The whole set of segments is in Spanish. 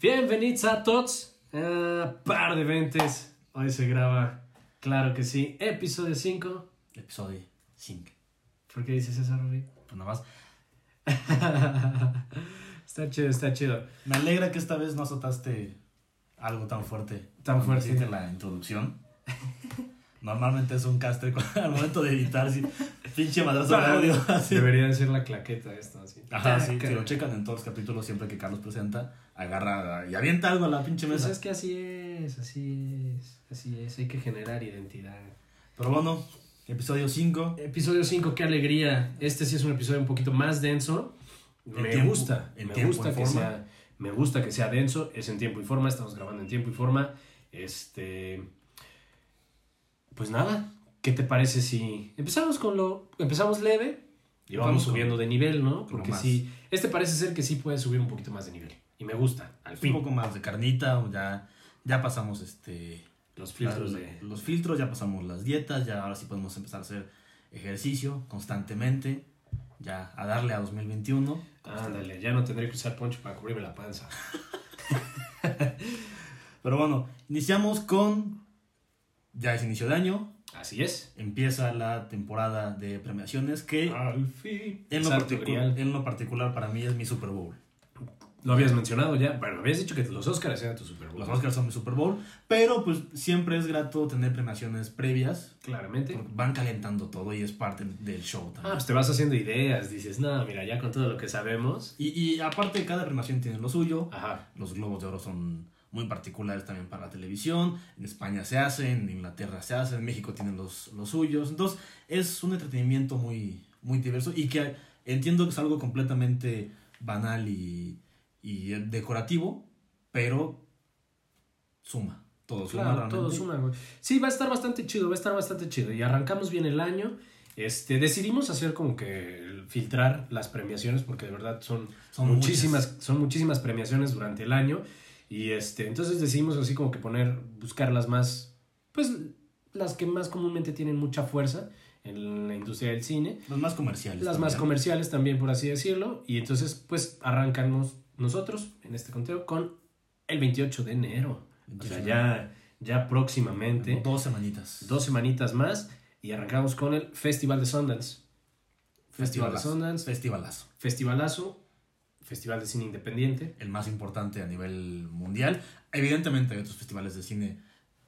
Bienvenidos a todos. a par de ventes. Hoy se graba, claro que sí, episodio 5. Episodio 5. ¿Por qué dices eso, Rubí? Pues nada más. está chido, está chido. Me alegra que esta vez no azotaste algo tan fuerte. Tan fuerte. hiciste la introducción. Normalmente es un castre al momento de editar, sí, pinche madrazo de audio. así. Debería de ser la claqueta esto, así. Ajá, sí, Taca. si lo checan en todos los capítulos, siempre que Carlos presenta, agarra y avienta algo a la pinche Pues mesa. es que así es, así es, así es. Hay que generar identidad. Pero bueno, episodio 5. Episodio 5, qué alegría. Este sí es un episodio un poquito más denso. En Me tiempo- gusta, me tiempo gusta y que forma. sea, me gusta que sea denso, es en tiempo y forma, estamos grabando en tiempo y forma. Este, pues nada, ¿qué te parece si empezamos con lo, empezamos leve y vamos Vamos con- subiendo de nivel, ¿no? Porque sí, este parece ser que sí puede subir un poquito más de nivel y me gusta, al Un fin. poco más de carnita, ya, ya pasamos este Los filtros la- de, los filtros, ya pasamos las dietas, ya ahora sí podemos empezar a hacer ejercicio constantemente, ya a darle a 2021. ándale, ya no tendré que usar poncho para cubrirme la panza. Pero bueno, iniciamos con, ya es inicio de año, Así es. empieza la temporada de premiaciones que Al fin. en, lo en lo particular para mí es mi Super Bowl. Lo habías mencionado ya. Bueno, habías dicho que los Oscars eran tu Super Bowl. Los Oscars son mi Super Bowl, pero pues siempre es grato tener premiaciones previas, Claramente. porque van calentando todo y es parte del show Ah, también. pues te vas haciendo ideas. Dices, no, mira, ya con todo lo que sabemos. Y, y aparte cada premiación tiene lo suyo, Ajá. Los globos de oro son muy particulares también para la televisión. En España se hace, en Inglaterra se hace, en México tienen los, los suyos. Entonces es un entretenimiento muy, muy diverso y que entiendo que es algo completamente banal y, y decorativo, pero suma. Todo suma Claro, realmente. todo suma, güey. Sí, va a estar bastante chido, va a estar bastante chido. Y arrancamos bien el año. Este, decidimos hacer como que filtrar las premiaciones porque de verdad son, Son muchísimas, son muchísimas premiaciones durante el año. Y este, entonces decidimos así como que poner, buscar las más, pues las que más comúnmente tienen mucha fuerza en la industria del cine. Los más comerciales. Las más comerciales también, por así decirlo. Y entonces, pues, arrancamos nosotros en este conteo con el 28 de enero. O sea, 28 de ya, ya próximamente, Dos semanitas. dos semanitas más, y arrancamos con el Festival de Sundance. Festival de. Sundance, Festivalazo. festivalazo, Festival de Cine Independiente. el más importante a nivel mundial. Evidentemente hay otros festivales de cine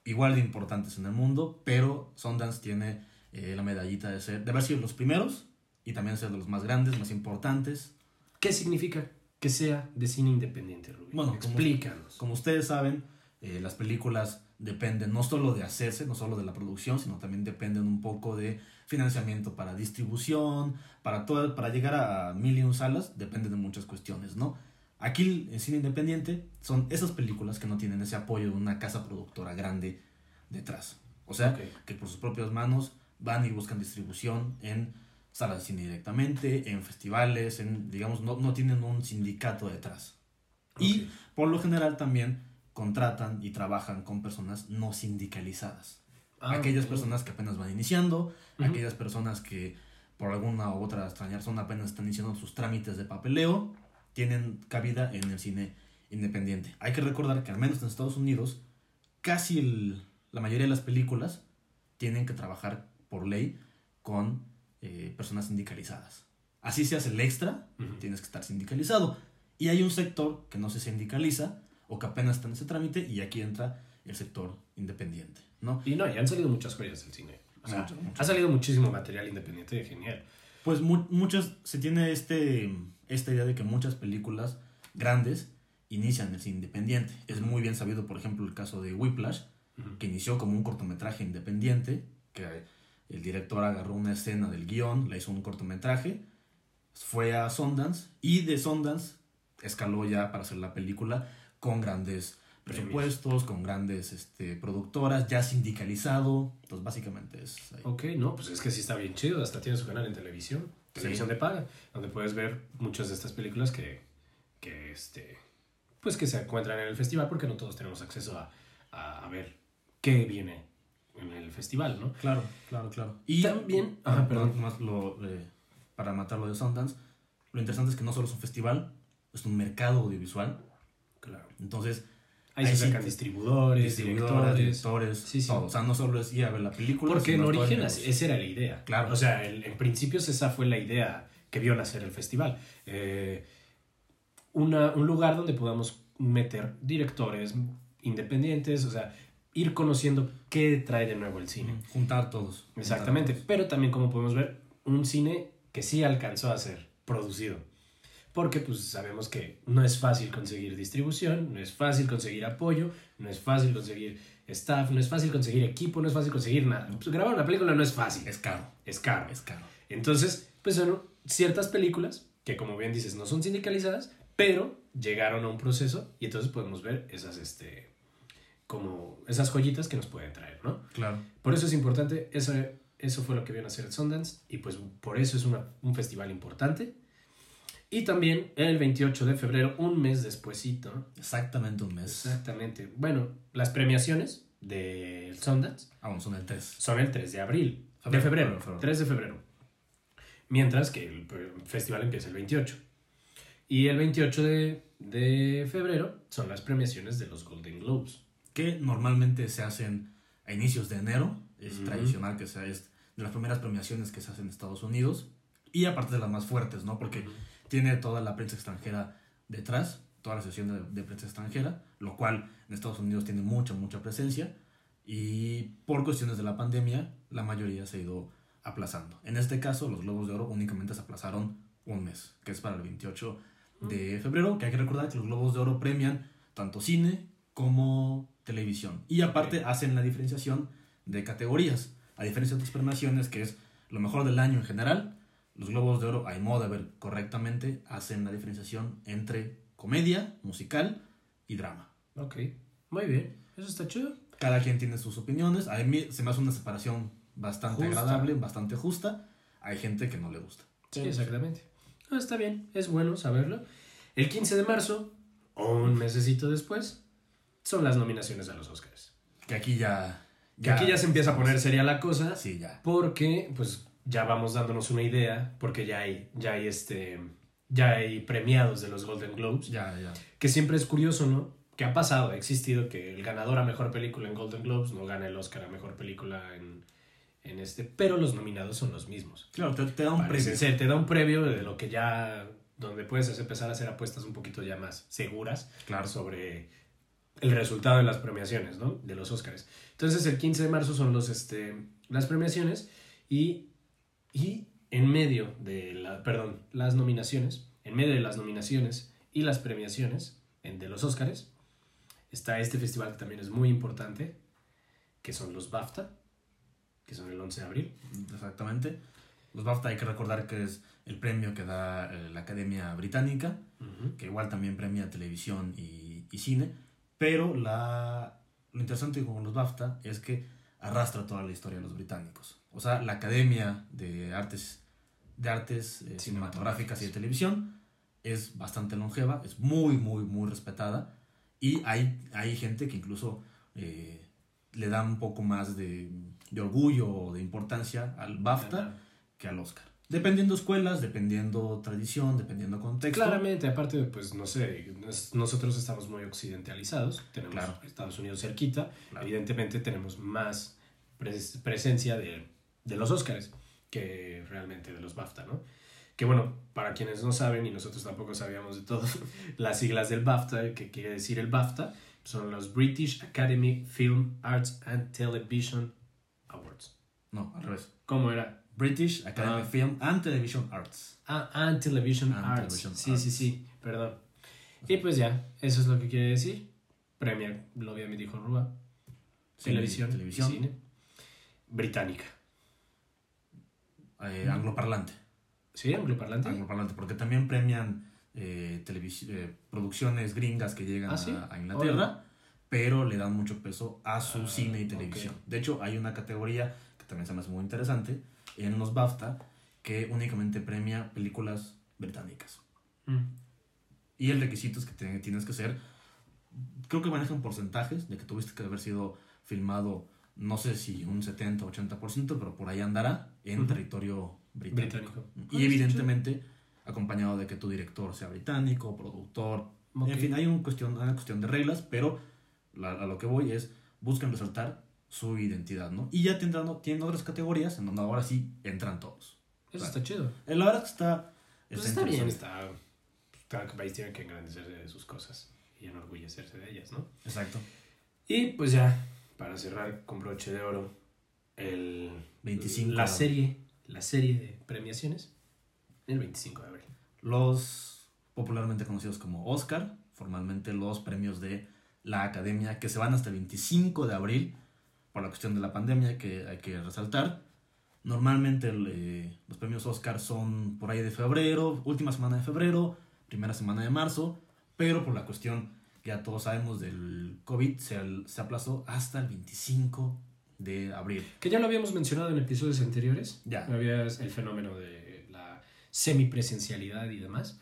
igual de importantes en el mundo, pero Sundance tiene eh, la medallita de ser, de haber sido los primeros y también ser de los más grandes, más importantes. ¿Qué significa que sea de cine independiente, Rubén? Bueno, como- explícanos. Como ustedes saben, eh, las películas dependen no solo de hacerse, no solo de la producción, sino también dependen un poco de financiamiento para distribución, para todo, para llegar a mil y un salas, depende de muchas cuestiones, ¿no? Aquí en cine independiente son esas películas que no tienen ese apoyo de una casa productora grande detrás. O sea, que por sus propias manos van y buscan distribución en salas de cine directamente, en festivales, en, digamos, no, no tienen un sindicato detrás. Y por lo general también contratan y trabajan con personas no sindicalizadas. Ah, aquellas personas que apenas van iniciando, aquellas personas que por alguna u otra extraña razón apenas están iniciando sus trámites de papeleo, tienen cabida en el cine independiente. Hay que recordar que al menos en Estados Unidos, casi el- la mayoría de las películas tienen que trabajar por ley con eh, personas sindicalizadas. Así seas el extra, Ujú. tienes que estar sindicalizado. Y hay un sector que no se sindicaliza o que apenas está en ese trámite y aquí entra el sector independiente, ¿no? Y no, ya han salido muchas joyas del cine. O sea, ha salido muchísimo material independiente, genial. Pues mu- muchas, se tiene este, esta idea de que muchas películas grandes inician el cine independiente. Es muy bien sabido, por ejemplo, el caso de Whiplash, que inició como un cortometraje independiente, que el director agarró una escena del guion, la hizo un cortometraje, fue a Sundance y de Sundance escaló ya para hacer la película con grandes presupuestos, con grandes este, productoras, ya sindicalizado. Entonces, básicamente es ahí. Ok, no, pues es que sí está bien chido. Hasta tiene su canal en televisión, televisión Sí. de paga, donde puedes ver muchas de estas películas que, que este, pues que se encuentran en el festival, porque no todos tenemos acceso a, a, a ver qué viene en el festival, ¿no? Claro, claro, claro. Y también- ajá, perdón. Más lo, eh, para matar lo de Sundance, lo interesante es que no solo es un festival, es un mercado audiovisual Claro. Entonces, Ahí, se Ahí sacan distribuidores, distribuidores, directores. Sí, sí. todo. O sea, no solo es ir a ver la película. Porque en origen esa era la idea. Claro. O sea, el- en principios esa fue la idea que vio nacer el festival. Eh, una, un lugar donde podamos meter directores independientes, o sea, ir conociendo qué trae de nuevo el cine. Juntar todos. juntar Exactamente. todos. Pero también, como podemos ver, un cine que sí alcanzó a ser producido. Porque pues sabemos que no es fácil conseguir distribución, no es fácil conseguir apoyo, no es fácil conseguir staff, no es fácil conseguir equipo, no es fácil conseguir nada. Pues, grabar una película no es fácil, Es caro. es caro. Es caro. Entonces, pues son ciertas películas que como bien dices no son sindicalizadas, pero llegaron a un proceso y entonces podemos ver esas, este, como esas joyitas que nos pueden traer, ¿no? Claro. Por eso es importante, eso, eso fue lo que vino a hacer el Sundance y pues por eso es una- un festival importante. Y también el 28 de febrero, un mes despuesito, Exactamente un mes. exactamente, bueno, las premiaciones del Sundance Ah, son el 3. son el 3 de abril, de Febrero, febrero, febrero, febrero. 3 de febrero. Mientras que el festival empieza el 28. Y el 28 de, de febrero son las premiaciones de los Golden Globes. Que normalmente se hacen a inicios de enero. Es tradicional que sea es de las primeras premiaciones que se hacen en Estados Unidos. Y aparte de las más fuertes, ¿no? Porque tiene toda la prensa extranjera detrás, toda la sesión de, de prensa extranjera, lo cual en Estados Unidos tiene mucha, mucha presencia. Y por cuestiones de la pandemia, la mayoría se ha ido aplazando. En este caso, los Globos de Oro únicamente se aplazaron un mes, que es para el 28 de febrero, que hay que recordar que los Globos de Oro premian tanto cine como televisión. Y aparte hacen la diferenciación de categorías, a diferencia de otras premiaciones, que es lo mejor del año en general, los Globos de Oro, a mi modo de ver correctamente, hacen la diferenciación entre comedia, musical y drama. Ok, muy bien, eso está chido. Cada quien tiene sus opiniones. A mí se me hace una separación bastante Justa. agradable, bastante justa. Hay gente que no le gusta. Sí, exactamente. Está bien, es bueno saberlo. El 15 de marzo, o un mesecito después, son las nominaciones a los Oscars. Que aquí ya... Que aquí ya se empieza a poner seria la cosa, Sí, ya. porque pues ya vamos dándonos una idea, porque ya hay, ya hay este, ya hay premiados de los Golden Globes, Ya, ya. que siempre es curioso, ¿no? Que ha pasado, ha existido que el ganador a mejor película en Golden Globes no gana el Oscar a mejor película en, en este, pero los nominados son los mismos. Claro, te, te da un Parece previo. ser, te da un previo de lo que ya, donde puedes empezar a hacer apuestas un poquito ya más seguras Claro. sobre el resultado de las premiaciones, ¿no? De los Oscars. Entonces el 15 de marzo son los, este, las premiaciones y, y en medio de la, perdón, las nominaciones, en medio de las nominaciones y las premiaciones de los Oscars, está este festival que también es muy importante, que son los BAFTA, que son el 11 de abril. Exactamente. Los BAFTA hay que recordar que es el premio que da eh, la Academia Británica, que igual también premia televisión y, y cine, pero la, lo interesante con los BAFTA es que arrastra toda la historia de los británicos. O sea, la Academia de Artes, de artes eh, cinematográficas y de televisión es bastante longeva, es muy, muy, muy respetada y hay, hay gente que incluso eh, le da un poco más de, de orgullo o de importancia al BAFTA que al Oscar. Dependiendo escuelas, dependiendo tradición, dependiendo contexto. Claramente, aparte, pues no sé, nos- nosotros estamos muy occidentalizados, tenemos Claro. Estados Unidos cerquita, Claro. evidentemente tenemos más pres- presencia de, de los Oscars que realmente de los BAFTA, ¿no? Que bueno, para quienes no saben, y nosotros tampoco sabíamos de todo, las siglas del BAFTA, que quiere decir el BAFTA, son los British Academy Film Arts and Television Awards. No, al revés. ¿Cómo era? British Academy Ah. Film and Television Arts. Ah, and Television And Arts. Television sí, Arts. sí, sí, perdón. Y pues ya, eso es lo que quiere decir. Premier, lo bien me dijo Rúa. Cine, Televisión, y televisión. cine. Británica. Eh, angloparlante. ¿Sí? ¿Angloparlante? Angloparlante, porque también premian eh, eh, producciones gringas que llegan Ah, ¿sí? a, a Inglaterra, pero le dan mucho peso a su Ah, cine y televisión. De hecho, hay una categoría que también se me hace muy interesante en los BAFTA que únicamente premia películas británicas. Mm. Y el requisito es que te- tienes que ser, creo que manejan porcentajes de que tuviste que haber sido filmado, no sé si un 70 o 80%, pero por ahí andará en Ujú. territorio británico. Británico. Y evidentemente acompañado de que tu director sea británico, productor, Ok. En fin, hay un cuestión, una cuestión de reglas, pero la- a lo que voy es buscan resaltar su identidad, ¿no? Y ya tendrán, tienen otras categorías en donde ahora sí entran todos. Eso está chido. Eh, La verdad que está... Pues está bien, interesante. está. Cada país tiene que engrandecerse de sus cosas y enorgullecerse de ellas, ¿no? Exacto. Y pues ya, para cerrar con broche de oro, el 25 la serie, la serie de premiaciones, el 25 de abril. Los popularmente conocidos como Oscar, formalmente los premios de la Academia, que se van hasta el 25 de abril, por la cuestión de la pandemia que hay que resaltar. Normalmente el, eh, los premios Oscar son por ahí de febrero, última semana de febrero, primera semana de marzo, pero por la cuestión ya todos sabemos del COVID se, se aplazó hasta el 25 de abril. Que ya lo habíamos mencionado en episodios anteriores. Ya. Habías el fenómeno de la semipresencialidad y demás.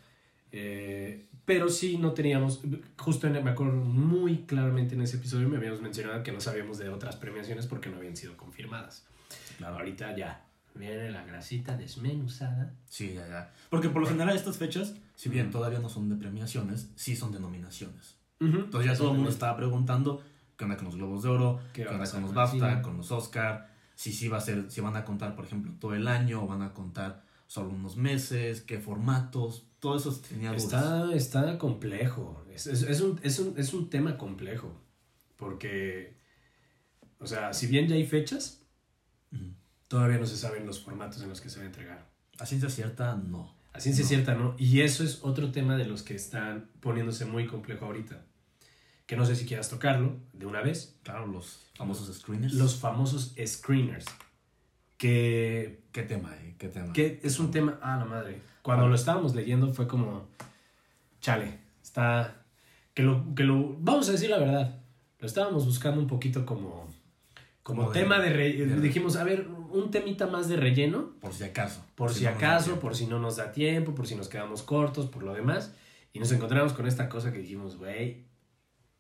Eh, pero sí no teníamos, justo en, me acuerdo muy claramente en ese episodio me habíamos mencionado que no sabíamos de otras premiaciones porque no habían sido confirmadas. Claro. Ahorita ya viene la grasita desmenuzada. Sí, ya, ya. Porque por lo general estas fechas, si bien todavía no son de premiaciones, sí son Entonces ya todo el mundo estaba preguntando qué onda con los Globos de Oro, ¿Qué qué, onda con los BAFTA, con los Oscar, si sí va a ser, si van a contar, por ejemplo, todo el año o van a contar solo unos meses, qué formatos, todo eso tenía dudas. Está, está complejo. Es, es- es un, es, un, es un tema complejo. Porque, o sea, si bien ya hay fechas, todavía no se saben los formatos en los que se va a entregar. A ciencia cierta, no. A ciencia No. cierta, ¿no? Y eso es otro tema de los que están poniéndose muy complejo ahorita. Que no sé si quieras tocarlo de una vez. Claro, los famosos screeners. Los famosos screeners. Que, ¿Qué tema, eh? ¿Qué tema? que es un tema... Ah, la madre. Cuando lo estábamos leyendo fue como... Chale, está... Que lo, que lo... Vamos a decir la verdad. Lo estábamos buscando un poquito como... Como, tema de... re- de- dijimos, a ver, un temita más de relleno. Por si acaso. por si no acaso, por si no nos da tiempo, por si nos quedamos cortos, por lo demás. Y nos encontramos con esta cosa que dijimos, güey,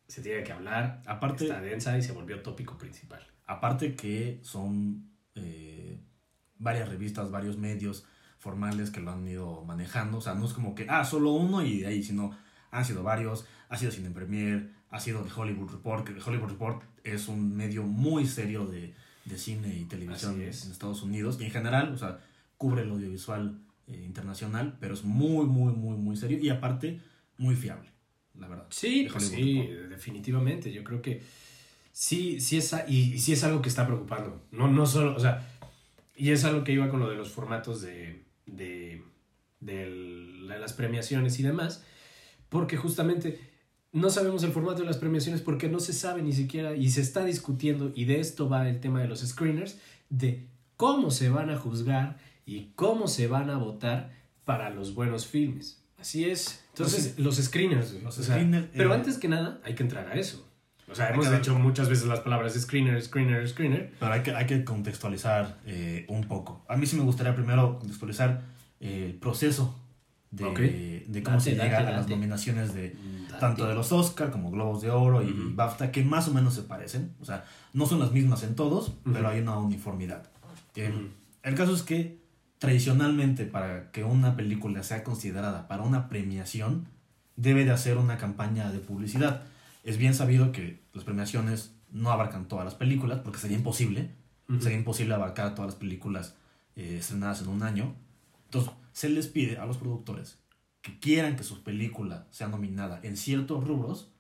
se tiene que hablar. Aparte- está densa y se volvió tópico principal. Aparte que son eh, varias revistas, varios medios formales que lo han ido manejando. O sea, no es como que, ah, solo uno y de ahí, sino han sido varios. Ha sido Cine Premier, ha sido The Hollywood Report, que The Hollywood Report es un medio muy serio de, de cine y televisión en es. Estados Unidos. Y en general, o sea, cubre el audiovisual eh, internacional, pero es muy, muy, muy, muy serio y aparte muy fiable, la verdad. Sí, pues sí, definitivamente. Yo creo que sí, sí es, y, y sí es algo que está preocupando. No, no solo, o sea, y es algo que iba con lo de los formatos de, de, de las premiaciones y demás, porque justamente no sabemos el formato de las premiaciones porque no se sabe ni siquiera y se está discutiendo, y de esto va el tema de los screeners, de cómo se van a juzgar y cómo se van a votar para los buenos filmes. Así es. Entonces, los screeners. güey. Los O sea, screeners, pero eh, antes que nada, hay que entrar a eso. O sea, hemos dicho muchas veces las palabras screener, screener, screener. Pero hay que, hay que contextualizar eh, un poco. A mí sí me gustaría primero contextualizar eh, el proceso de, Ok. de cómo Date, se llega date, a las nominaciones de Date. tanto de los Oscar como Globos de Oro y. BAFTA, que más o menos se parecen. O sea, no son las mismas en todos, pero hay una uniformidad. El caso es que tradicionalmente para que una película sea considerada para una premiación, debe de hacer una campaña de publicidad. Es bien sabido que las premiaciones no abarcan todas las películas, porque sería imposible. Sería imposible abarcar todas las películas eh, estrenadas en un año. Entonces, se les pide a los productores que quieran que su película sea nominada en ciertos rubros,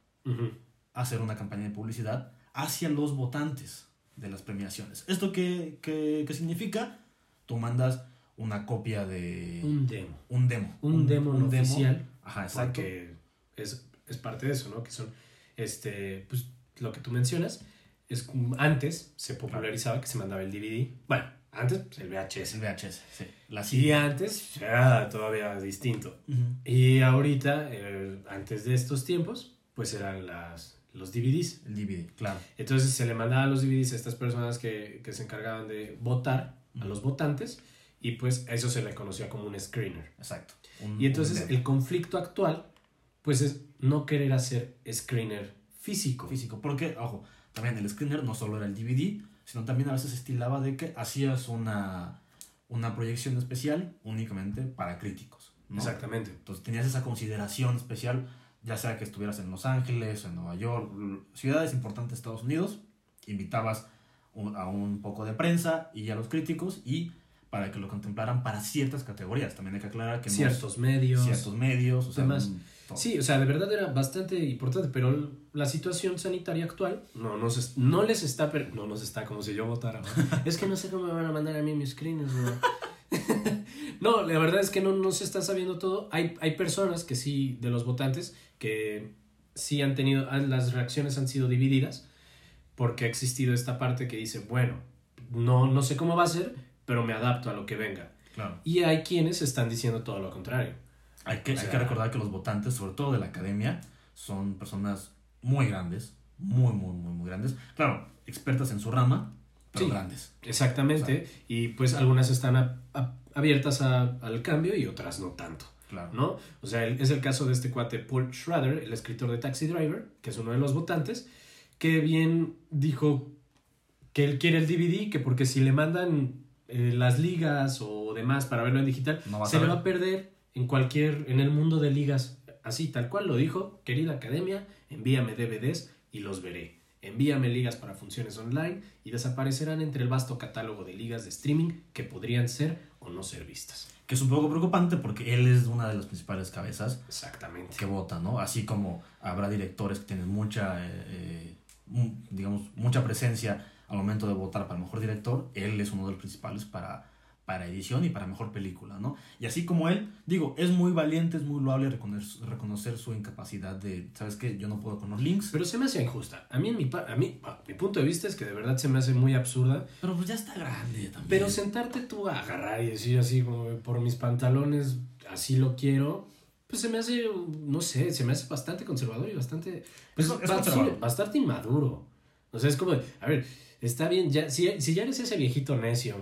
hacer una campaña de publicidad hacia los votantes de las premiaciones. ¿Esto qué, qué- qué significa? Tú mandas una copia de Un demo. un demo. Un, demo no oficial. Ajá, exacto. Porque es, es parte de eso, ¿no? Que son, este, pues, lo que tú mencionas, es antes se popularizaba que se mandaba el DVD. Bueno, antes pues, el VHS. el VHS, sí. La Y antes era todavía distinto. Ujú. Y ahorita, eh, antes de estos tiempos, pues eran las, los DVDs. El DVD, claro. Entonces se le mandaban los DVDs a estas personas que, que se encargaban de votar a Ujú. los votantes y pues a eso se le conocía como un screener. Exacto. Un- Y entonces el conflicto actual pues es no querer hacer screener físico. físico. Porque, ojo, también el screener no solo era el DVD, sino también a veces estilaba de que hacías una, una proyección especial únicamente para críticos. ¿no? Exactamente. Entonces tenías esa consideración especial ya sea que estuvieras en Los Ángeles, en Nueva York, ciudades importantes de Estados Unidos, invitabas a un poco de prensa y a los críticos y para que lo contemplaran para ciertas categorías. También hay que aclarar que ciertos medios, ciertos medios, o sea, demás. Sí, o sea, de verdad era bastante importante, pero la situación sanitaria actual no, nos, no les está, no nos está como si yo votara. es que no sé cómo me van a mandar a mí mis screens. no, la verdad es que no, no se está sabiendo todo. Hay, hay personas que sí, de los votantes, que sí han tenido, las reacciones han sido divididas, porque ha existido esta parte que dice, bueno, no, no sé cómo va a ser, pero me adapto a lo que venga. Claro. Y hay quienes están diciendo todo lo contrario. Hay que, hay que recordar que los votantes, sobre todo de la academia, son personas muy grandes, muy, muy, muy, muy grandes. Claro, expertas en su rama, pero grandes. Exactamente. y pues algunas están abiertas al cambio y otras no tanto. Claro. ¿no? O sea, es el caso de este cuate Paul Schrader, el escritor de Taxi Driver, que es uno de los votantes, que bien dijo que él quiere el DVD, que porque si le mandan eh, las ligas o demás para verlo en digital, se le va a perder en cualquier, en el mundo de ligas, así tal cual lo dijo, querida academia, envíame DVDs y los veré. Envíame ligas para funciones online y desaparecerán entre el vasto catálogo de ligas de streaming que podrían ser o no ser vistas. Que es un poco preocupante porque él es una de las principales cabezas. Exactamente. Que vota, ¿no? Así como habrá directores que tienen mucha, eh, eh, digamos, mucha presencia al momento de votar para mejor director, él es uno de los principales para para edición y para mejor película, ¿no? Y así como él, digo, es muy valiente, es muy loable reconocer, reconocer su incapacidad de, ¿sabes qué? Yo no puedo con los links. Pero se me hace injusta. A mí, en mi, a mí, mi punto de vista es que de verdad se me hace muy absurda. Pero pues ya está grande también. Pero sentarte tú a agarrar y decir así como por mis pantalones, así lo quiero, pues se me hace, no sé, se me hace bastante conservador y bastante, pues, bastante, bastante inmaduro. O sea, es como, a ver, está bien, ya, si, si ya eres ese viejito necio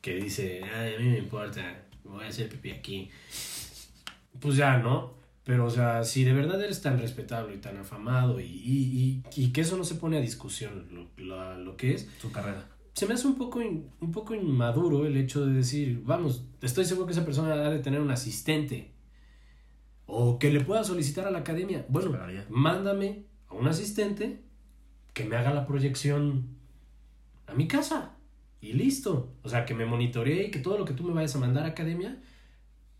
que dice, Ay, a mí me importa, voy a hacer pipí aquí. Pues ya, ¿no? Pero, o sea, si de verdad eres tan respetable y tan afamado y, y, y, que eso no se pone a discusión lo, lo, que es. Su carrera. Se me hace un poco, un poco inmaduro el hecho de decir, vamos, estoy seguro que esa persona debe de tener un asistente. O que le pueda solicitar a la academia. Bueno, mándame a un asistente que me haga la proyección a mi casa y listo. O sea, que me monitoree y que todo lo que tú me vayas a mandar a academia,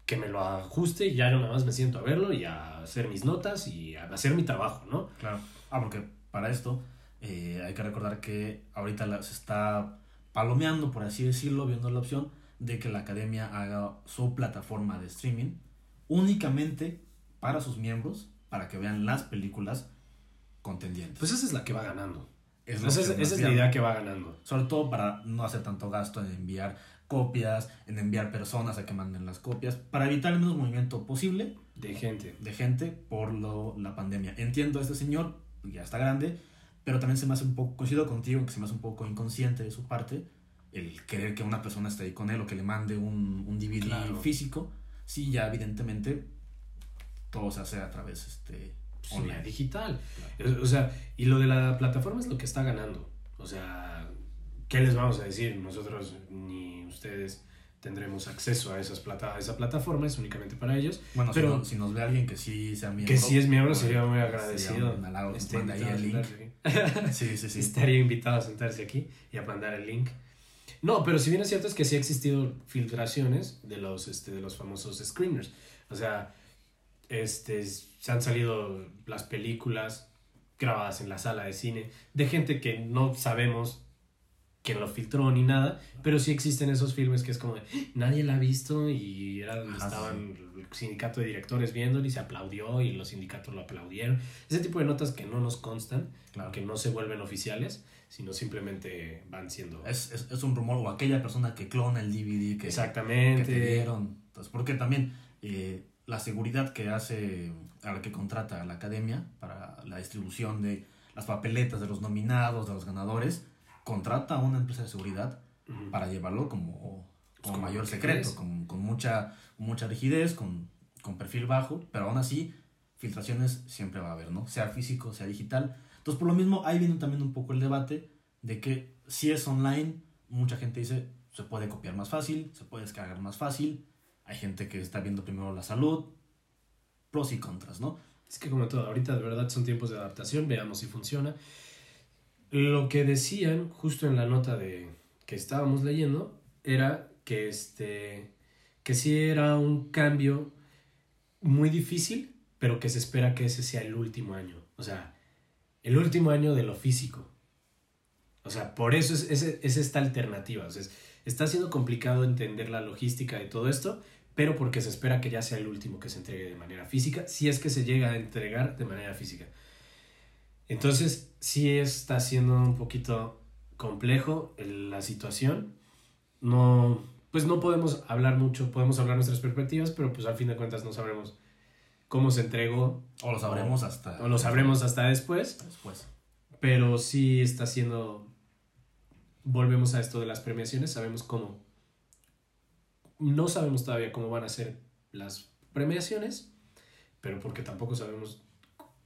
que me lo ajuste y ya yo nada más me siento a verlo y a hacer mis notas y a hacer mi trabajo, ¿no? Claro. Ah, porque para esto eh, hay que recordar que ahorita se está palomeando, por así decirlo, viendo la opción de que la academia haga su plataforma de streaming únicamente para sus miembros, para que vean las películas contendientes. Pues esa es la que va ganando esa, es, la idea que va ganando. Sobre todo para no hacer tanto gasto en enviar copias, en enviar personas a que manden las copias, para evitar el menos movimiento posible. De gente. De gente por lo, la pandemia. Entiendo a este señor, ya está grande, pero también se me hace un poco, coincido contigo, que se me hace un poco inconsciente de su parte el querer que una persona esté ahí con él o que le mande un, un DVD físico. Sí, ya evidentemente todo se hace a través este, online. digital. O sea, y lo de la plataforma es lo que está ganando. O sea, ¿qué les vamos a decir? Nosotros ni ustedes tendremos acceso a, esas plata, a esa plataforma, es únicamente para ellos. Bueno, pero, si, nos ve alguien que sí sea miembro. Que sí es miembro, sería muy agradecido. Sería ahí el link. sí, sí, sí. Estaría invitado a sentarse aquí y a mandar el link. No, pero si bien es cierto es que sí ha existido filtraciones de los, este, de los famosos screeners. O sea, este, se han salido las películas grabadas en la sala de cine de gente que no sabemos quién lo filtró ni nada, pero sí existen esos filmes que es como nadie la ha visto y era estaban el sindicato de directores viéndolo y se aplaudió y los sindicatos lo aplaudieron. Ese tipo de notas que no nos constan, que no se vuelven oficiales, sino simplemente van siendo... Es, es, un rumor o aquella persona que clona el DVD que, Exactamente. que te dieron. Entonces, porque también... Eh, la seguridad que hace a la que contrata a la academia para la distribución de las papeletas de los nominados, de los ganadores, contrata a una empresa de seguridad para llevarlo como, como mayor secreto, con, con, mucha, mucha rigidez, con, con, perfil bajo, pero aún así filtraciones siempre va a haber, ¿no? Sea físico, sea digital. Entonces, por lo mismo, ahí viene también un poco el debate de que si es online, mucha gente dice, se puede copiar más fácil, se puede descargar más fácil, hay gente que está viendo primero la salud, pros y contras, ¿no? Es que como todo, ahorita de verdad son tiempos de adaptación, veamos si funciona. Lo que decían justo en la nota de que estábamos leyendo era que este que sí era un cambio muy difícil, pero que se espera que ese sea el último año. O sea, el último año de lo físico. O sea, por eso es, es, es esta alternativa. O sea, es- está siendo complicado entender la logística de todo esto, pero porque se espera que ya sea el último que se entregue de manera física, si es que se llega a entregar de manera física. Entonces, sí está siendo un poquito complejo la situación. No, pues no podemos hablar mucho, podemos hablar nuestras perspectivas, pero pues al fin de cuentas no sabremos cómo se entregó O lo sabremos hasta... o lo sabremos hasta después, después. pero sí está siendo volvemos a esto de las premiaciones, sabemos cómo no sabemos todavía cómo van a ser las premiaciones, pero porque tampoco sabemos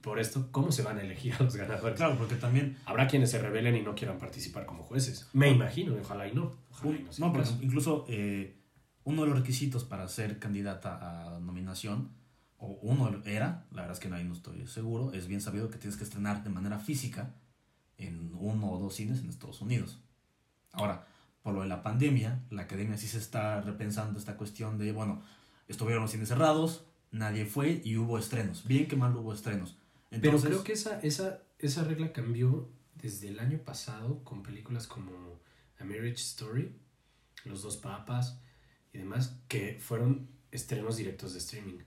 por esto cómo se van a elegir a los ganadores. Claro, porque también... Habrá quienes se rebelen y no quieran participar como jueces. Me imagino, ojalá y no. Ojalá y no, No, porque incluso eh, uno de los requisitos para ser candidata a nominación, o uno era, la verdad es que ahí no estoy seguro, es bien sabido que tienes que estrenar de manera física en uno o dos cines en Estados Unidos. Ahora, por lo de la pandemia, la academia sí se está repensando esta cuestión de, bueno, estuvieron los cines cerrados, nadie fue y hubo estrenos. Bien que mal hubo estrenos. Pero creo que esa, esa, esa regla cambió desde el año pasado con películas como A Marriage Story, Los Dos Papas y demás, que fueron estrenos directos de streaming.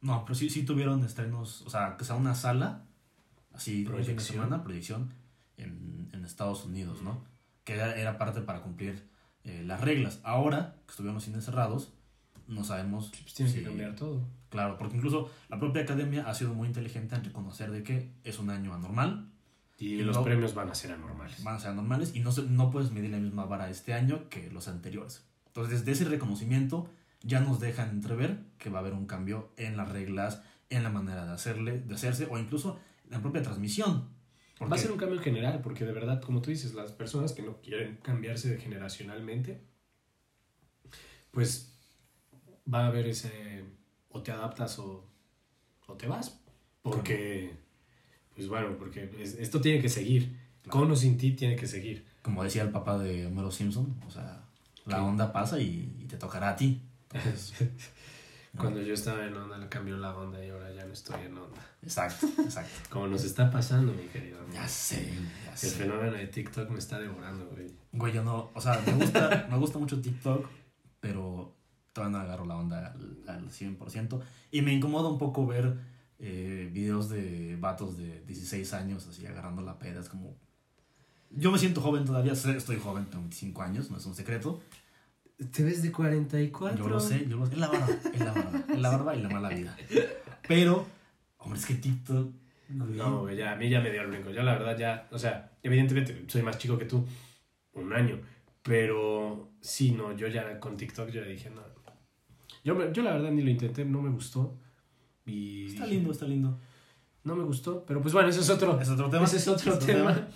No, pero sí, sí tuvieron estrenos, o sea, que sea una sala, así, Proyección. semana, proyección en, en Estados Unidos, ¿no? Que era, parte para cumplir eh, las reglas. Ahora, que estuvieron los cines cerrados, no sabemos Pues tiene si- que cambiar todo. Claro, porque incluso la propia academia ha sido muy inteligente en reconocer de que es un año anormal, Y Y los no- premios van a ser anormales. van a ser anormales y no, se- no puedes medir la misma vara este año que los anteriores. Entonces, desde ese reconocimiento ya nos dejan entrever que va a haber un cambio en las reglas, en la manera de hacerle, de hacerse o incluso en la propia transmisión. Porque, Va a ser un cambio en general, porque de verdad, como tú dices, las personas que no quieren cambiarse de generacionalmente, pues va a haber ese o te adaptas o, o te vas. Porque, pues bueno, porque es- esto tiene que seguir. Claro. Con o sin ti tiene que seguir. como decía el papá de Homero Simpson, o sea, la ¿Qué? onda pasa y, y te tocará a ti. Entonces. Cuando yo estaba en onda, le cambió la onda y ahora ya no estoy en onda. Exacto, exacto. Como nos está pasando, mi querido amigo. Ya sé, ya El sé. fenómeno de TikTok me está devorando, güey. Güey, yo no, o sea, me gusta, me gusta mucho TikTok, pero todavía no agarro la onda al, al 100%. Y me incomoda un poco ver eh, videos de vatos de 16 años así agarrando la peda. Es como... Yo me siento joven todavía, estoy joven, tengo 25 años, no es un secreto. ¿Te ves de 44? Yo lo sé, yo lo sé. Es la barba, es la barba, es la barba y la mala vida. Pero, hombre, es que TikTok... güey, No, güey, ya, a mí ya me dio el brinco. Yo la verdad ya, o sea, evidentemente soy más chico que tú, un año, pero sí, no, yo ya con TikTok yo dije, no. Yo, yo la verdad ni lo intenté, no me gustó. Y Está dije, lindo, está lindo. No me gustó, pero pues bueno, ese es otro, Es otro tema. ese es otro Es otro tema. tema.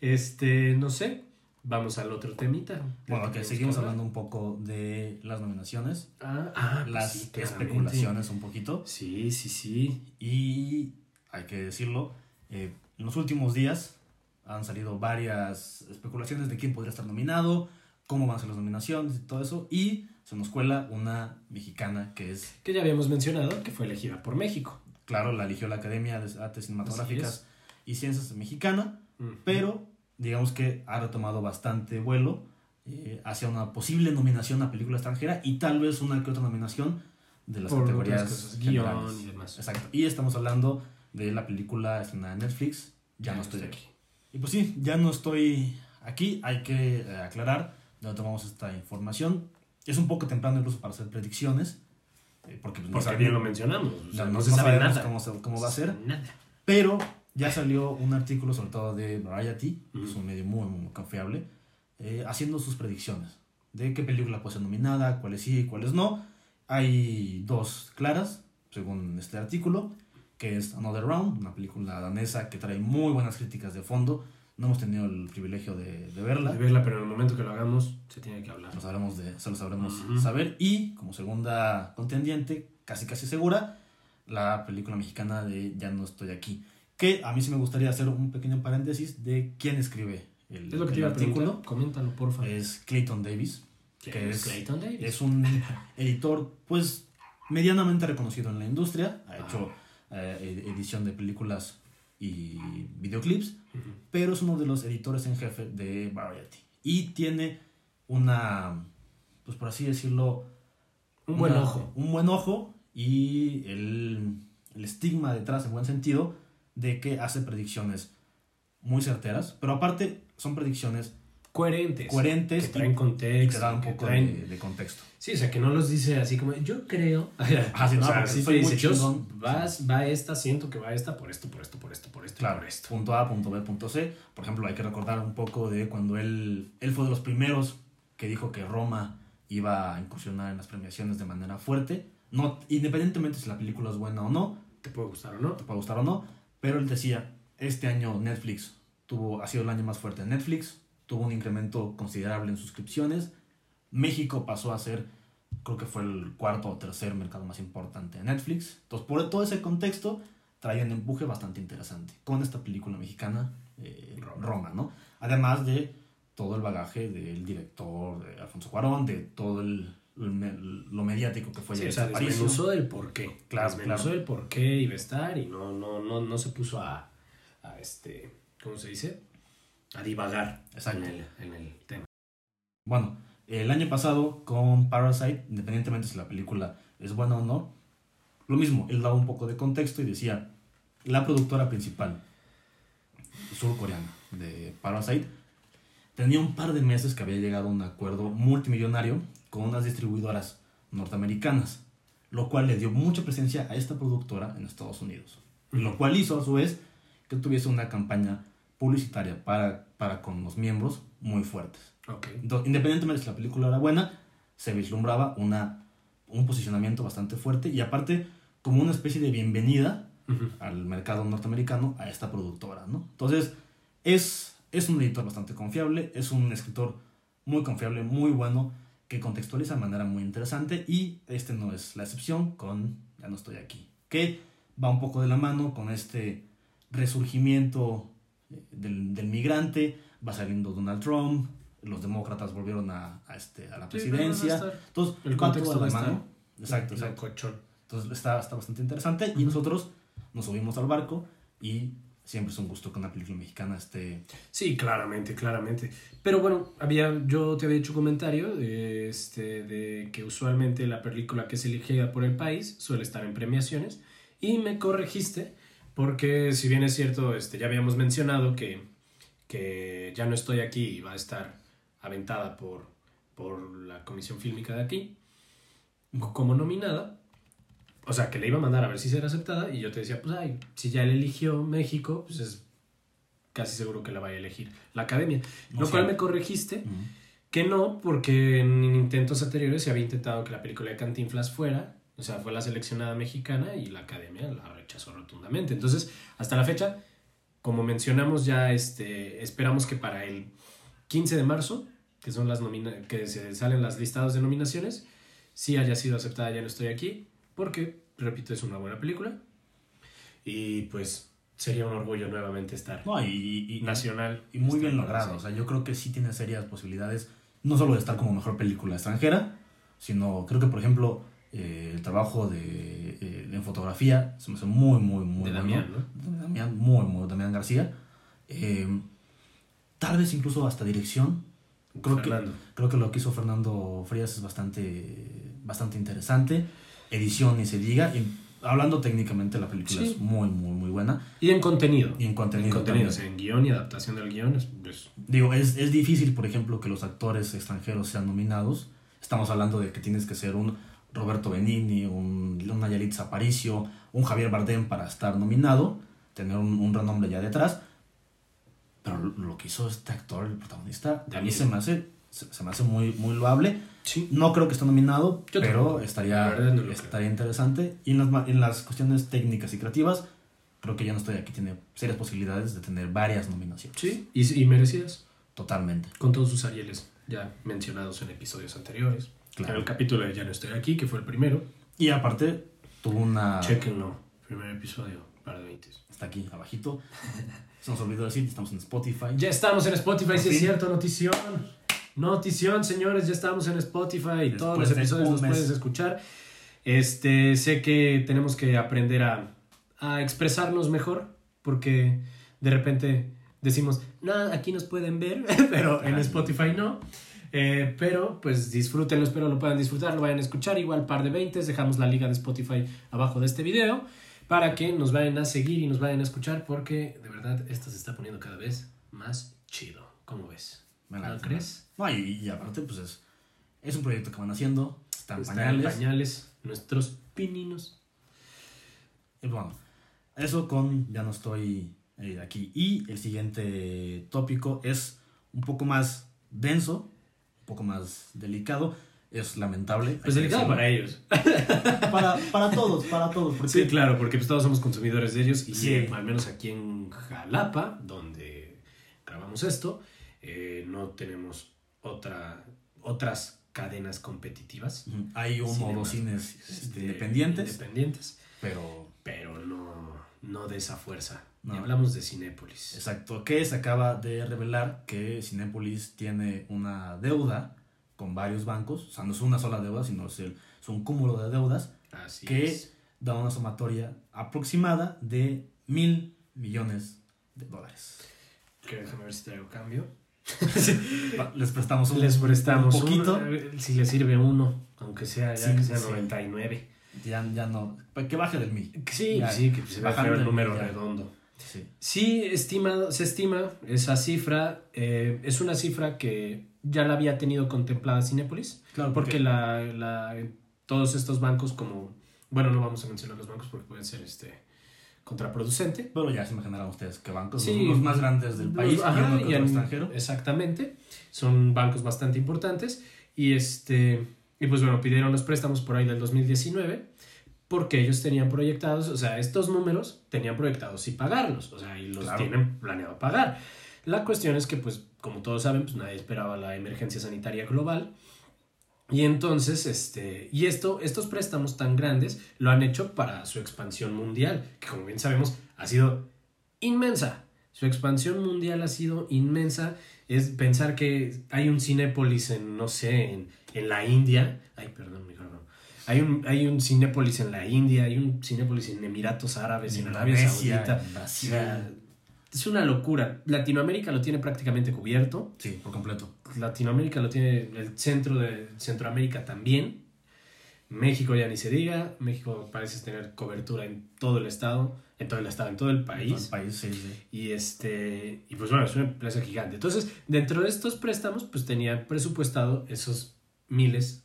Este, no sé, vamos al otro temita. Bueno, que seguimos hablando un poco de las nominaciones, Ah, ah, pues las sí, especulaciones un poquito. Sí, sí, sí. Y hay que decirlo, eh, en los últimos días han salido varias especulaciones de quién podría estar nominado, cómo van a ser las nominaciones y todo eso. Y se nos cuela una mexicana que es, Que ya habíamos mencionado que fue elegida por México. claro, la eligió la Academia de Artes Cinematográficas y Ciencias Mexicana, pero digamos que ha retomado bastante vuelo eh, hacia una posible nominación a película extranjera y tal vez una que otra nominación de las Por categorías cosas, generales. y demás. Exacto. Y estamos hablando de la película estrenada en Netflix, Ya, no estoy aquí. Y pues sí, ya no estoy aquí. Hay que eh, aclarar de dónde tomamos esta información. Es un poco temprano incluso para hacer predicciones. eh, porque pues, no Porque sabe- bien lo mencionamos. O sea, no, no, no se sabe nada. Cómo, se- cómo va a ser. Nada. Pero ya salió un artículo, sobre todo de Variety, que es un medio muy, muy confiable, eh, haciendo sus predicciones de qué película puede ser nominada, cuáles sí y cuáles no. Hay dos claras, según este artículo, que es Another Round, una película danesa que trae muy buenas críticas de fondo. No hemos tenido el privilegio de, de verla. De verla, pero en el momento que lo hagamos, se tiene que hablar. Lo sabremos, de, se lo sabremos Ujú. saber. Y como segunda contendiente, casi casi segura, la película mexicana de Ya no estoy aquí. Que a mí sí me gustaría hacer un pequeño paréntesis de quién escribe el, Es lo que el artículo. Coméntalo, porfa. Es Clayton Davis, ¿Quién que es Clayton Davis? es un editor, pues, medianamente reconocido en la industria. Ha hecho eh, ed- edición de películas y videoclips, pero es uno de los editores en jefe de Variety. Y tiene una, pues por así decirlo, Un buen ojo. Un buen ojo y el, el estigma detrás, en buen sentido, de que hace predicciones muy certeras, pero aparte son predicciones Coherentes. coherentes Que traen y- contexto. y te dan un que poco traen- de, de contexto. Sí, o sea, que no los dice así como, yo creo. Ah, sí, o no, sea, porque sí soy dice, yo, vas, va esta, siento que va esta por esto, por esto, por esto, por esto, Claro, por esto. punto A, punto B, punto C. Por ejemplo, hay que recordar un poco de cuando él, él fue de los primeros que dijo que Roma iba a incursionar en las premiaciones de manera fuerte. No, independientemente si la película es buena o no, ¿Te puede gustar o no? te puede gustar o no, pero él decía, este año Netflix tuvo, ha sido el año más fuerte de Netflix, tuvo un incremento considerable en suscripciones, México pasó a ser, creo que fue el cuarto o tercer mercado más importante de Netflix, entonces por todo ese contexto traía un empuje bastante interesante con esta película mexicana, eh, Roma. ¿no? Además de todo el bagaje del director, de Alfonso Cuarón, de todo el, lo mediático que fue Sí, o sea, aparición. desmenuzó del por qué. Claro, desmenuzó claro. del por qué iba a estar y no, no, no, no se puso a, a este, ¿cómo se dice? A divagar Exacto. en el, en el tema. Bueno, el año pasado con Parasite, independientemente si la película es buena o no, lo mismo, él daba un poco de contexto y decía, la productora principal surcoreana de Parasite tenía un par de meses que había llegado a un acuerdo multimillonario con unas distribuidoras norteamericanas, lo cual le dio mucha presencia a esta productora en Estados Unidos. Lo cual hizo a su vez que tuviese una campaña publicitaria para, para con los miembros muy fuertes. Ok. Entonces, independientemente de si la película era buena, se vislumbraba una, un posicionamiento bastante fuerte y aparte como una especie de bienvenida Ujú. al mercado norteamericano a esta productora, ¿no? Entonces, es, es un editor bastante confiable, es un escritor muy confiable, muy bueno, que contextualiza de manera muy interesante y este no es la excepción con Ya no estoy aquí, que va un poco de la mano con este resurgimiento eh, del, del migrante, va saliendo Donald Trump, los demócratas volvieron a, a este, a la presidencia, a entonces El contexto de la mano. Exacto. Entonces está, está bastante interesante y nosotros nos subimos al barco y siempre es un gusto que una película mexicana esté... Sí, claramente, claramente. Pero bueno, había, yo te había hecho comentario de, este, de que usualmente la película que es elegida por el país suele estar en premiaciones y me corregiste porque si bien es cierto, este, ya habíamos mencionado que, que ya no estoy aquí y va a estar aventada por, por la Comisión Fílmica de aquí como nominada. O sea, que le iba a mandar a ver si será aceptada y yo te decía, pues ay, si ya le eligió México, pues es casi seguro que la vaya a elegir la academia. No Lo sé. cual me corregiste que no, porque en intentos anteriores se había intentado que la película de Cantinflas fuera, o sea, fue la seleccionada mexicana y la academia la rechazó rotundamente. Entonces, hasta la fecha, como mencionamos ya, este, esperamos que para el 15 de marzo, que son las que se salen las listados de nominaciones, sí haya sido aceptada Ya no estoy aquí, porque, repito, es una buena película. Y pues sería un orgullo nuevamente estar No, y, y- nacional. y muy bien Este, logrado. sí. O sea, yo creo que sí tiene serias posibilidades, no solo de estar como mejor película extranjera, sino creo que, por ejemplo, eh, el trabajo de, eh, en fotografía se me hace muy, muy, muy de bueno. Damián, ¿no? De Damián, muy, muy, Damián García. Eh, tal vez incluso hasta dirección. Creo que, creo que lo que hizo Fernando Frías es bastante, bastante interesante. Edición, ni se diga. Y hablando técnicamente, la película Sí. es muy, muy, muy buena. Y en contenido. Y en contenido. en contenido, en guion y adaptación del guion. Es, Digo, es, es difícil, por ejemplo, que los actores extranjeros sean nominados. Estamos hablando de que tienes que ser un Roberto Benigni, un, un Nayarit Aparicio, un Javier Bardem para estar nominado, tener un, un renombre ya detrás. Pero lo, que hizo este actor, el protagonista, a mí se me hace, se, se me hace muy, muy loable. sí. No creo que esté nominado, Yo pero tampoco. estaría, no estaría interesante. Y en las, en las cuestiones técnicas y creativas, creo que ya no estoy aquí, tiene serias posibilidades de tener varias nominaciones. Sí, y, y merecidas. Totalmente. Con todos sus Arieles ya mencionados en episodios anteriores. Claro. En el capítulo de Ya no estoy aquí, que fue el primero. Y aparte, tuvo una... Chequenlo. Primer episodio, par de 20. Está aquí, abajito. Se nos olvidó decir, estamos en Spotify. Ya estamos en Spotify, Por sí es cierto, notición. Notición, señores, ya estamos en Spotify. Todos los episodios los puedes escuchar. Este, sé que tenemos que aprender a, a expresarnos mejor, porque de repente decimos, no, aquí nos pueden ver, pero en. Spotify no. Eh, pero pues disfrútenlo, espero lo puedan disfrutar, lo vayan a escuchar. Igual par de 20, dejamos la liga de Spotify abajo de este video para que nos vayan a seguir y nos vayan a escuchar, porque de verdad esto se está poniendo cada vez más chido. ¿Cómo ves? Me ¿No late, crees? No, y, y aparte, pues es, es un proyecto que van haciendo. Están Están pañales. pañales, nuestros pininos. Y bueno, eso con ya no estoy eh, aquí. Y el siguiente tópico es un poco más denso, un poco más delicado. Es lamentable. Pues delicado para ellos. Para, para todos, para todos. Porque Sí, claro, porque pues todos somos consumidores de ellos y Sí. eh, al menos aquí en Jalapa, donde grabamos esto, eh, no tenemos otra, otras cadenas competitivas. hay uno o dos cines este, este, independientes, independientes, pero pero no, no de esa fuerza. No. Y hablamos de Cinépolis. exacto, que se acaba de revelar que Cinépolis tiene una deuda con varios bancos, o sea, no es una sola deuda, sino es, el- es un cúmulo de deudas Así que es. da una sumatoria aproximada de mil millones de dólares. Que déjame ver si traigo cambio. Les prestamos un, Les prestamos un poquito. si le sirve uno, aunque sea ya Sí, que sea sí. 99. Ya, ya no, que baje del mil. Sí, Ya, sí, que se bajando el número ya. redondo. Sí. Sí, estimado, se estima esa cifra. eh, es una cifra que ya la había tenido contemplada Cinépolis. Claro, Porque la, la- todos estos bancos, como. Bueno, no vamos a mencionar los bancos porque pueden ser este contraproducente. Pero ya se imaginarán ustedes que bancos Sí. son los más grandes del país Ajá, y en- extranjero. Exactamente. Son bancos bastante importantes. Y este. Y pues bueno, pidieron los préstamos por ahí del 2019. Porque ellos tenían proyectados, o sea, estos números tenían proyectados y pagarlos, o sea, y los Claro. tienen planeado pagar. La cuestión es que, pues, como todos saben, pues nadie esperaba la emergencia sanitaria global. Y entonces, este, y esto, estos préstamos tan grandes lo han hecho para su expansión mundial, que como bien sabemos, ha sido inmensa. Su expansión mundial ha sido inmensa. Es pensar que hay un Cinépolis en, no sé, en, en la India. Ay, perdón, micrófono. Hay un, hay un Cinépolis en la India, hay un Cinépolis en Emiratos Árabes, en, Arabia Saudita. en es una locura. Latinoamérica lo tiene prácticamente cubierto. Sí, por completo. Latinoamérica lo tiene, el centro de Centroamérica también. México ya ni se diga. México parece tener cobertura en todo el estado, en todo el estado, en todo el Todo el país. país, sí, sí. Y este, y pues bueno, es una empresa gigante. Entonces, dentro de estos préstamos, pues tenían presupuestado esos miles,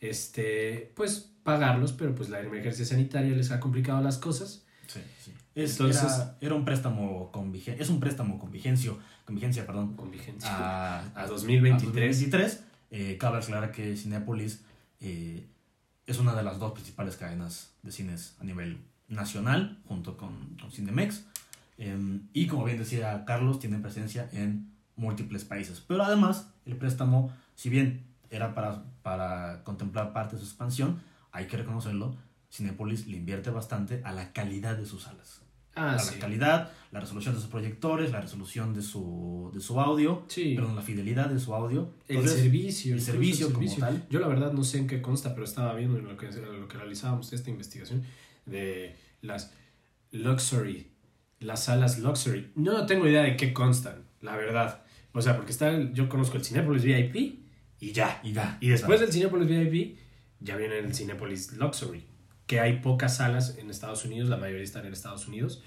este, pues pagarlos, pero pues la emergencia sanitaria les ha complicado las cosas. Sí, sí. Es- Entonces- era, era un préstamo con vigencia, es un préstamo con vigencia, con vigencia, perdón, Con vigencia. a, A 2023. a 2023. Eh, cabe aclarar que Cinepolis eh, es una de las dos principales cadenas de cines a nivel nacional, junto con, con Cinemex. Eh, y como bien decía Carlos, tiene presencia en múltiples países. Pero además, el préstamo, si bien era para, para contemplar parte de su expansión, hay que reconocerlo, Cinepolis le invierte bastante a la calidad de sus salas. Ah, a sí. la calidad, la resolución de sus proyectores, la resolución de su, de su audio, Sí. perdón, la fidelidad de su audio. El servicio. el incluso servicio como tal. Yo la verdad no sé en qué consta, pero estaba viendo en lo que, lo que realizábamos esta investigación de las luxury, las salas luxury. No tengo idea de qué constan, la verdad. O sea, porque está, yo conozco el Cinepolis VIP y ya. Y ya. Y después Claro. del Cinepolis VIP ya viene el Cinepolis Luxury, que hay pocas salas en Estados Unidos, la mayoría están en Estados Unidos.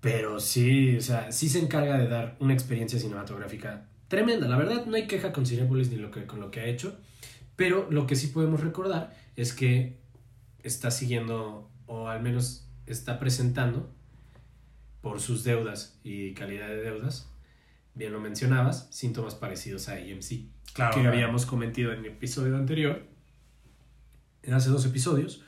Pero sí, o sea, sí se encarga de dar una experiencia cinematográfica tremenda. La verdad, no hay queja con Cinepolis ni lo que, con lo que ha hecho. Pero lo que sí podemos recordar es que está siguiendo, o al menos está presentando, por sus deudas y calidad de deudas, bien lo mencionabas, síntomas parecidos a AMC Claro, que habíamos comentado en el episodio anterior, en hace dos episodios,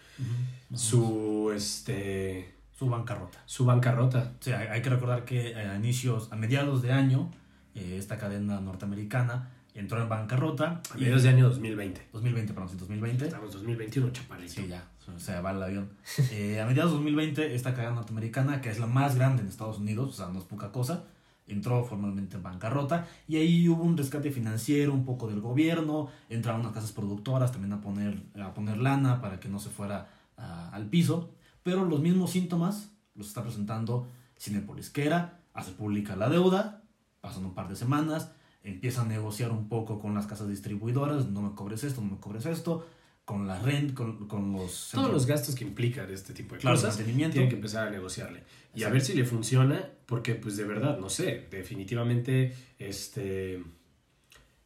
su, este, Su bancarrota. su bancarrota. Sí, hay, hay que recordar que a inicios, a mediados de año, eh, esta cadena norteamericana entró en bancarrota. A mediados de año 2020. 2020, perdón, sí, 2020. Estamos 2021, chaparrito. Sí, ya. se va el avión. Eh, a mediados de 2020, esta cadena norteamericana, que es la más grande en Estados Unidos, o sea, no es poca cosa, entró formalmente en bancarrota y ahí hubo un rescate financiero un poco del gobierno, entraron unas casas productoras también a poner, a poner lana para que no se fuera al piso, pero los mismos síntomas los está presentando Cinepolis, que era, pública la deuda, pasan un par de semanas, empieza a negociar un poco con las casas distribuidoras, no me cobres esto, no me cobres esto, con la rent, con, con los... Todos los gastos que implican este tipo de cosas, tienen que empezar a negociarle. Y a ver si le funciona, porque pues de verdad, no sé, definitivamente este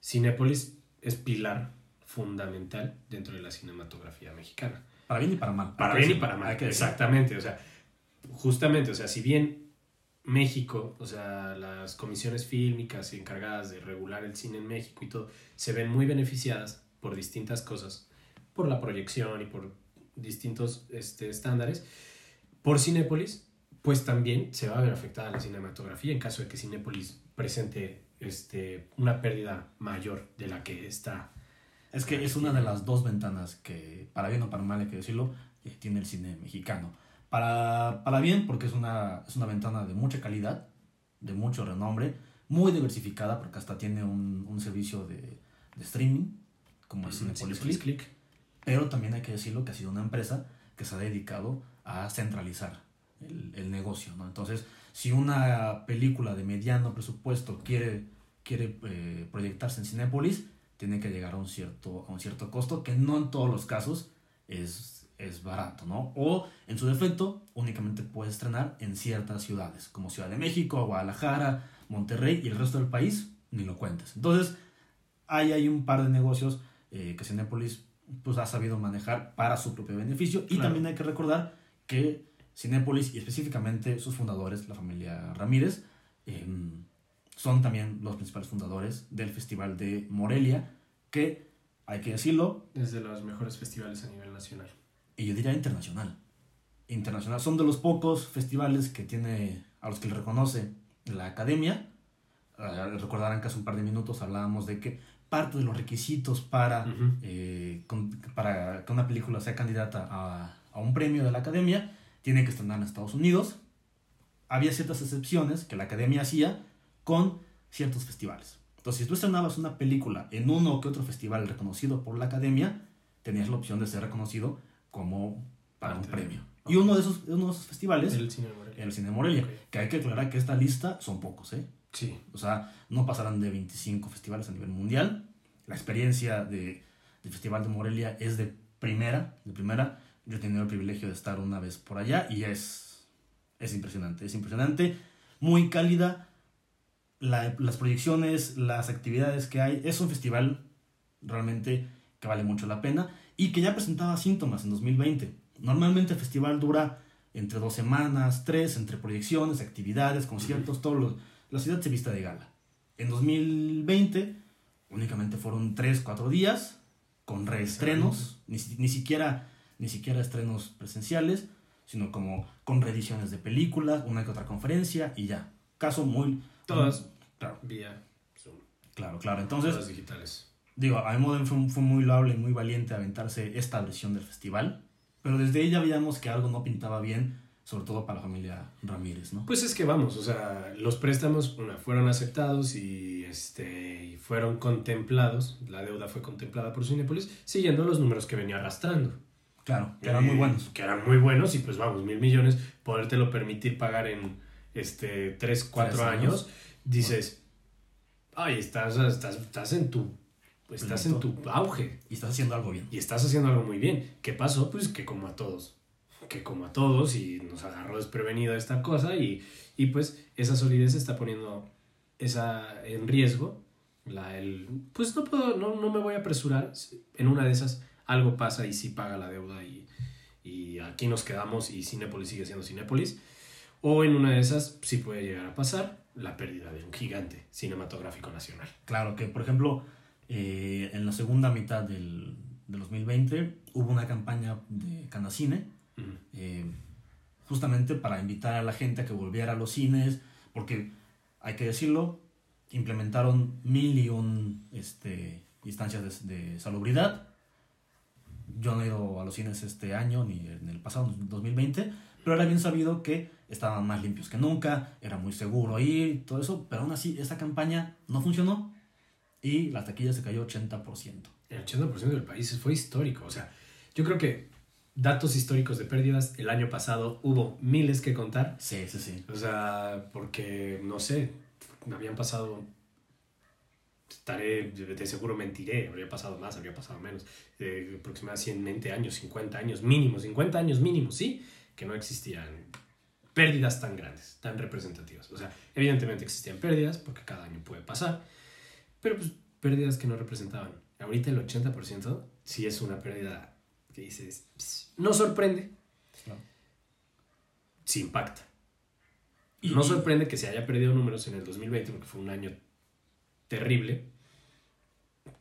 Cinépolis es pilar fundamental dentro de la cinematografía mexicana. Para bien y para mal. Para bien y para mal, exactamente. O sea, justamente, o sea, si bien México, o sea, las comisiones fílmicas encargadas de regular el cine en México y todo, se ven muy beneficiadas por distintas cosas, por la proyección y por distintos este, estándares. Por Cinépolis, pues también se va a ver afectada la cinematografía en caso de que Cinépolis presente este, una pérdida mayor de la que está. Es que es una de las dos ventanas que, para bien o para mal hay que decirlo, eh, tiene el cine mexicano para, para bien, porque es una, es una ventana de mucha calidad, de mucho renombre, muy diversificada, porque hasta tiene un, un servicio de, de, streaming, como es Cinepolis Click. Click. Pero también hay que decirlo que ha sido una empresa que se ha dedicado a centralizar el, negocio, ¿no? Entonces, si una película de mediano presupuesto quiere, quiere eh, proyectarse en Cinepolis, tiene que llegar a un, cierto, a un cierto costo, que no en todos los casos es es barato, ¿no? O en su defecto, únicamente puede estrenar en ciertas ciudades, como Ciudad de México, Guadalajara, Monterrey y el resto del país, ni lo cuentes. Entonces, ahí hay un par de negocios eh, que Cinépolis pues, ha sabido manejar para su propio beneficio. Y también hay que recordar que Cinépolis y específicamente sus fundadores, la familia Ramírez, em, son también los principales fundadores del Festival de Morelia, que hay que decirlo. Es de los mejores festivales a nivel nacional y yo diría internacional. Internacional. Son de los pocos festivales que tiene, a los que le reconoce la academia. Uh, recordarán que hace un par de minutos hablábamos de que parte de los requisitos para, eh, para que una película sea candidata a, a, un premio de la academia tiene que estrenar en Estados Unidos. Había ciertas excepciones que la academia hacía con ciertos festivales. Entonces, si tú estrenabas una película en uno que otro festival reconocido por la academia, tenías la opción de ser reconocido como para un premio. Y uno de, esos, uno de esos festivales, el Cine Morelia, el Cine Morelia que hay que aclarar que esta lista son pocos, ¿eh? Sí. O sea, no pasarán de 25 festivales a nivel mundial. La experiencia de, del Festival de Morelia es de primera, de primera. Yo he tenido el privilegio de estar una vez por allá y es, es impresionante, es impresionante, muy cálida. las proyecciones, las actividades que hay, es un festival realmente que vale mucho la pena y que ya presentaba síntomas en 2020. Normalmente el festival dura entre dos semanas, tres, entre proyecciones, actividades, conciertos, todo lo, la ciudad se vista de gala. En 2020 únicamente fueron tres, cuatro días con reestrenos, ni, ni, siquiera, ni siquiera estrenos presenciales, sino como con reediciones de películas, una que otra conferencia y ya. Caso muy... Todas. Claro. Vía Claro, claro. Entonces... Todas digitales. Digo, a Modem fue, fue, muy loable y muy valiente aventarse esta versión del festival, pero desde ella veíamos que algo no pintaba bien, sobre todo para la familia Ramírez, ¿no? Pues es que vamos, o sea, los préstamos una, fueron aceptados y, este, fueron contemplados, la deuda fue contemplada por Cinepolis, siguiendo los números que venía arrastrando. Claro, que eran muy buenos. Que eran muy buenos y pues vamos, mil millones, podértelo permitir pagar en este, tres, cuatro años, dices, ay, estás, estás, estás en tu estás en tu auge. Y estás haciendo algo bien. Y estás haciendo algo muy bien. ¿Qué pasó? Pues que como a todos. Que como a todos y nos agarró desprevenida esta cosa y, y pues esa solidez está poniendo esa en riesgo. La, el, pues no puedo, no, no me voy a apresurar. En una de esas algo pasa y sí paga la deuda y, y aquí nos quedamos y Cinépolis sigue siendo Cinépolis. O en una de esas sí puede llegar a pasar la pérdida de un gigante cinematográfico nacional. Claro, que por ejemplo eh, en la segunda mitad del, 2020 hubo una campaña de Canacine, eh, justamente para invitar a la gente a que volviera a los cines, porque hay que decirlo, implementaron mil y un este, instancias de, salubridad, yo no he ido a los cines este año ni en el pasado 2020, pero era bien sabido que estaban más limpios que nunca, era muy seguro ir y todo eso, pero aún así esta campaña no funcionó y la taquilla se cayó 80%. El 80% del país fue histórico, o sea, yo creo que datos históricos de pérdidas, el año pasado hubo miles que contar. Sí, sí, sí. O sea, porque, no sé, me habían pasado estaré, de seguro mentiré, habría pasado más, habría pasado menos, eh, aproximadamente 100 años, 50 años mínimo, 50 años mínimo, sí, que no existían pérdidas tan grandes, tan representativas. O sea, evidentemente existían pérdidas, porque cada año puede pasar, pero pues pérdidas que no representaban. Ahorita el 80% sí es una pérdida que dices, no sorprende, no. sí impacta. Y no sorprende que se haya perdido números en el 2020, porque fue un año terrible,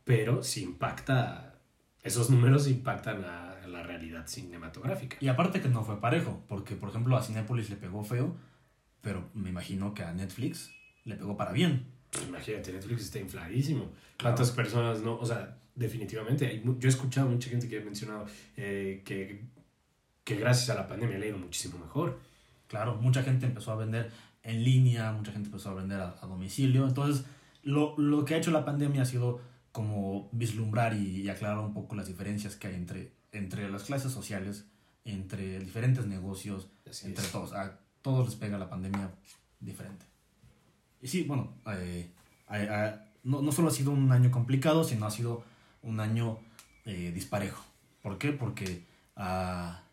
pero sí impacta, esos números impactan a la realidad cinematográfica. Y aparte que no fue parejo, porque por ejemplo a Cinepolis le pegó feo, pero me imagino que a Netflix le pegó para bien. Pues imagínate, Netflix está infladísimo. ¿Cuántas personas no? O sea, definitivamente, hay, yo he escuchado mucha gente que ha mencionado eh, que, que gracias a la pandemia le ha ido muchísimo mejor. Claro, mucha gente empezó a vender en línea, mucha gente empezó a vender a, a domicilio. Entonces, lo, lo, que ha hecho la pandemia ha sido como vislumbrar y, aclarar un poco las diferencias que hay entre, entre las clases sociales, entre diferentes negocios, entre todos. A todos les pega la pandemia diferente. Y sí, bueno, eh, no, no, solo ha sido un año complicado, sino ha sido un año eh, disparejo. ¿Por qué? Porque a,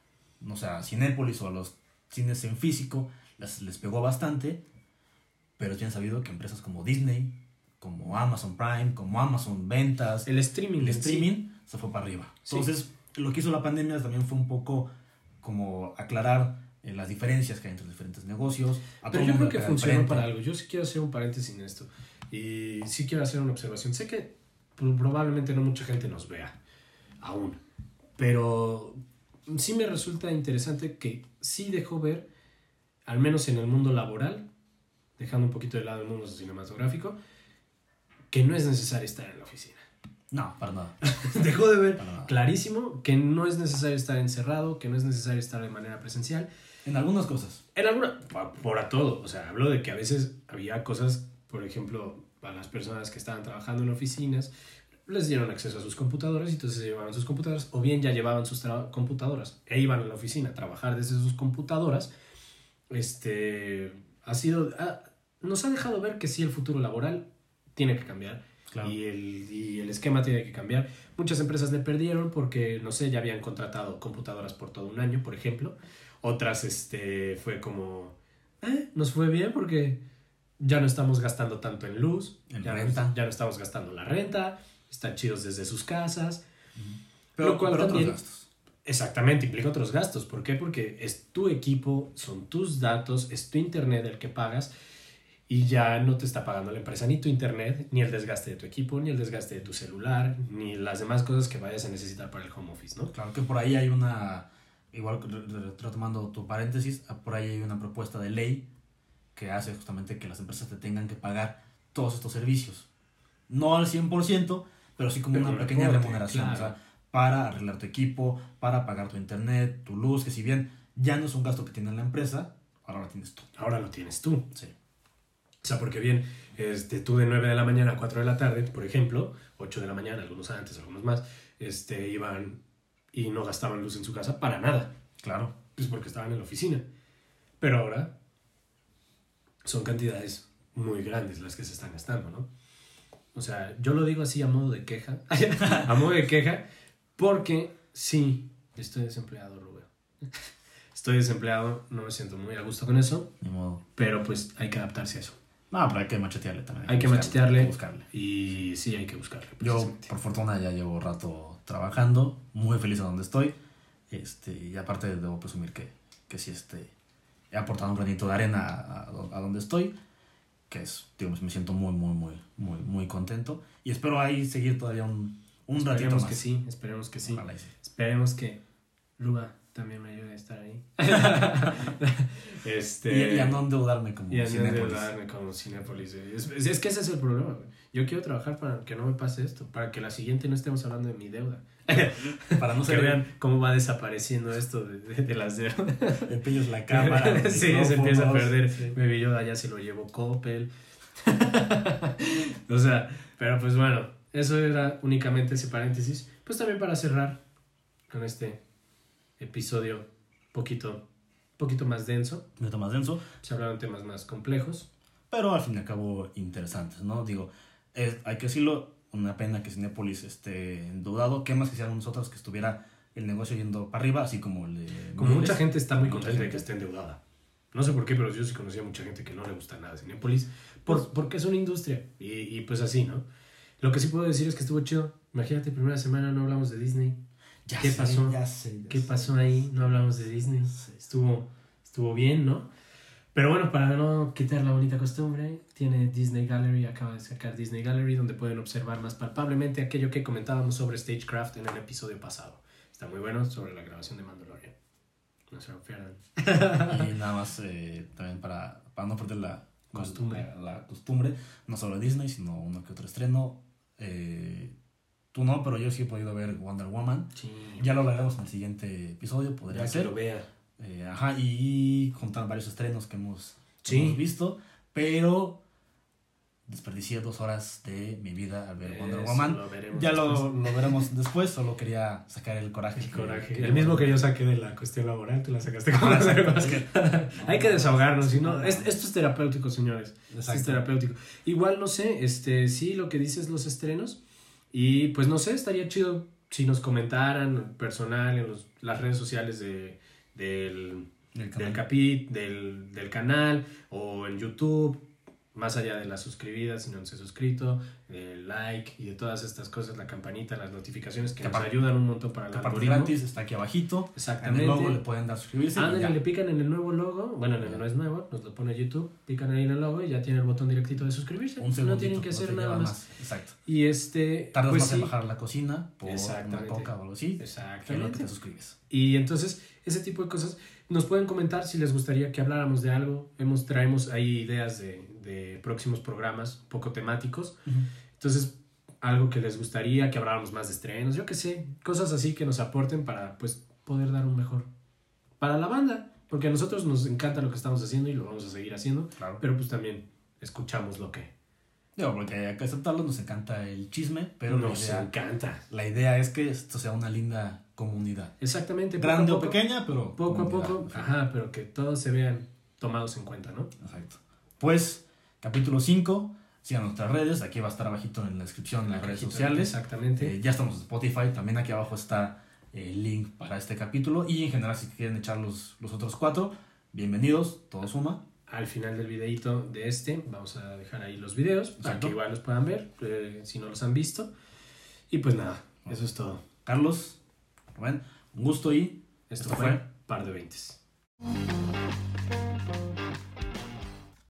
no sé, a Cinépolis o a los cines en físico les, les pegó bastante, pero tienen sabido que empresas como Disney, como Amazon Prime, como Amazon Ventas. El streaming. El streaming se fue para arriba. Entonces, lo que hizo la pandemia también fue un poco como aclarar eh, las diferencias que hay entre los diferentes negocios. Pero yo creo que funcionó para algo. Yo sí quiero hacer un paréntesis en esto. Y sí quiero hacer una observación. Sé que probablemente no mucha gente nos vea aún. Pero sí me resulta interesante que sí dejó ver, al menos en el mundo laboral, dejando un poquito de lado el mundo cinematográfico, que no es necesario estar en la oficina. No, para nada. Dejó de ver clarísimo que no es necesario estar encerrado, que no es necesario estar de manera presencial. En algunas cosas. En alguna, por a todo. O sea, hablo de que a veces había cosas, por ejemplo, a las personas que estaban trabajando en oficinas, les dieron acceso a sus computadoras y entonces se llevaban sus computadoras, o bien ya llevaban sus computadoras e iban a la oficina a trabajar desde sus computadoras. Este, ha sido, nos ha dejado ver que sí el futuro laboral tiene que cambiar. Y, el, y el esquema tiene que cambiar. Muchas empresas le perdieron porque, no sé, ya habían contratado computadoras por todo un año, por ejemplo. Otras, este, fue como, eh, nos fue bien porque ya no estamos gastando tanto en luz, en ya, renta. No, ya no estamos gastando la renta, están chidos desde sus casas. Pero, lo cual también, otros gastos. Exactamente, implica otros gastos. ¿Por qué? Porque es tu equipo, son tus datos, es tu internet el que pagas y ya no te está pagando la empresa ni tu internet, ni el desgaste de tu equipo, ni el desgaste de tu celular, ni las demás cosas que vayas a necesitar para el home office, ¿no? Claro que por ahí hay una, igual retomando tu paréntesis, ah, por ahí hay una propuesta de ley que hace justamente que las empresas te tengan que pagar todos estos servicios. No al 100%, pero sí como una pequeña remuneración, o sea, para arreglar tu equipo, para pagar tu internet, tu luz, que si bien ya no es un gasto que tiene la empresa, ahora lo tienes tú. Ahora lo tienes tú. Sí. O sea, porque bien, este, tú de 9 de la mañana a 4 de la tarde, por ejemplo, 8 de la mañana, algunos antes, algunos más, este, iban y no gastaban luz en su casa para nada. Claro. Pues porque estaban en la oficina. Pero ahora son cantidades muy grandes las que se están gastando, ¿no? O sea, yo lo digo así a modo de queja, a modo de queja, porque sí, estoy desempleado, Rubén. Estoy desempleado, no me siento muy a gusto con eso. Ni modo. Pero pues hay que adaptarse a eso. No, pero hay que machetearle también. Hay, que, machetearle. Hay que buscarle. Y sí, hay que buscarle. Yo, por fortuna, ya llevo rato trabajando, muy feliz a donde estoy. Este, y aparte debo presumir que, que sí este, he aportado un granito de arena a, a, donde estoy, que es, digamos, me siento muy, muy, muy, muy, muy contento. Y espero ahí seguir todavía un, un ratito más. que sí, esperemos que sí. Esperemos que Luga también me ayude a estar ahí. este, y, a no endeudarme como y a endeudarme como Cinepolis. Es, es, que ese es el problema. Yo quiero trabajar para que no me pase esto, para que la siguiente no estemos hablando de mi deuda. Para no Que vean cómo va desapareciendo esto de, de- de las de... empeños la cámara. sí, se empieza a perder. sí. Baby Yoda ya se lo llevó Coppel. o sea, pero pues bueno, eso era únicamente ese paréntesis. Pues también para cerrar con este episodio poquito, poquito más denso. Un poquito más denso, Se hablaron temas más complejos. pero al fin y al cabo interesantes, ¿no? Digo, es- hay que decirlo, una pena que Cinepolis esté endeudado. ¿Qué más quisiéramos nosotros que estuviera el negocio yendo para arriba, así como el de Como mucha gente está muy contenta de que esté endeudada. No sé por qué, pero yo sí conocía mucha gente que no le gusta nada Cinepolis. Por, porque es una industria. Y, y pues así, ¿no? Lo que sí puedo decir es que estuvo chido. Imagínate, primera semana no hablamos de Disney. Ya ¿Qué sé, pasó? Ya sé, ya ¿Qué sé. pasó ahí? No hablamos de Disney. Estuvo, estuvo bien, ¿no? Pero bueno, para no quitar la bonita costumbre, tiene Disney Gallery, acaba de sacar Disney Gallery, donde pueden observar más palpablemente aquello que comentábamos sobre Stagecraft en el episodio pasado. Está muy bueno sobre la grabación de Mandalorian. No se lo pierdan. Y nada más eh, también para, para no perder la Costumbre. La, la costumbre, no solo Disney, sino uno que otro estreno. Eh, tú no, pero yo sí he podido ver Wonder Woman. Sí. Ya lo hablaremos en el siguiente episodio, podría Ya que ser. lo vea. Eh, ajá, y contar varios estrenos que hemos, Sí. hemos visto, pero desperdicié dos horas de mi vida al ver Wonder Eso Woman. lo Ya lo, lo veremos después, solo quería sacar el coraje. El que- coraje. que- El mismo que yo saqué de la cuestión laboral, tú la sacaste con Ajá, las es que- Hay que desahogarnos, si no, es- esto es terapéutico, señores. Esto es terapéutico. Igual, no sé, este, sí, lo que dices, los estrenos. Y pues no sé, estaría chido si nos comentaran personal en los- las redes sociales de, del, El del, canal. capi, del, del canal o en YouTube, más allá de las suscribidas, si no se ha suscrito, el like y de todas estas cosas, la campanita, las notificaciones que Que nos aparte- ayudan un montón para el algoritmo. gratis, está aquí abajito. En el Exactamente. logo le pueden dar suscribirse. y Ándale, le pican en el nuevo logo. Bueno, en el no es nuevo, nos lo pone YouTube. Pican ahí en el logo y ya tiene el botón directito de suscribirse. Un no tienen que hacer nada más. Exacto. Y este. Tardas pues más en bajar a la cocina por una Exactamente. coca o algo así. que lo que Exactamente. te suscribes. Y entonces, ese tipo de cosas nos pueden comentar si les gustaría que habláramos de algo. Hemos, traemos ahí ideas de, de próximos programas poco temáticos. Entonces, algo que les gustaría que habláramos más de estrenos, yo qué sé, cosas así que nos aporten para pues poder dar un mejor para la banda, porque a nosotros nos encanta lo que estamos haciendo y lo vamos a seguir haciendo, Claro. pero pues también escuchamos lo que Digo, porque hay que aceptarlo, nos encanta el chisme, pero nos idea, encanta. la idea es que esto sea una linda comunidad. Exactamente, poco Grande a o poco, pequeña, pero. poco a poco, ajá, pero que todos se vean tomados en cuenta, ¿no? Exacto. Pues, capítulo 5. Sigan nuestras redes. Aquí va a estar abajito en la descripción las redes sociales. Exactamente. Eh, ya estamos en Spotify. También aquí abajo está el link para este capítulo. Y en general, si quieren echar los, los otros cuatro, bienvenidos. Todo suma. Al final del videito de este vamos a dejar ahí los videos para que igual los puedan ver eh, si no los han visto. Y pues nada, eso es todo. Carlos, Rubén, un gusto y Esto, Esto fue fue Par de Veintes.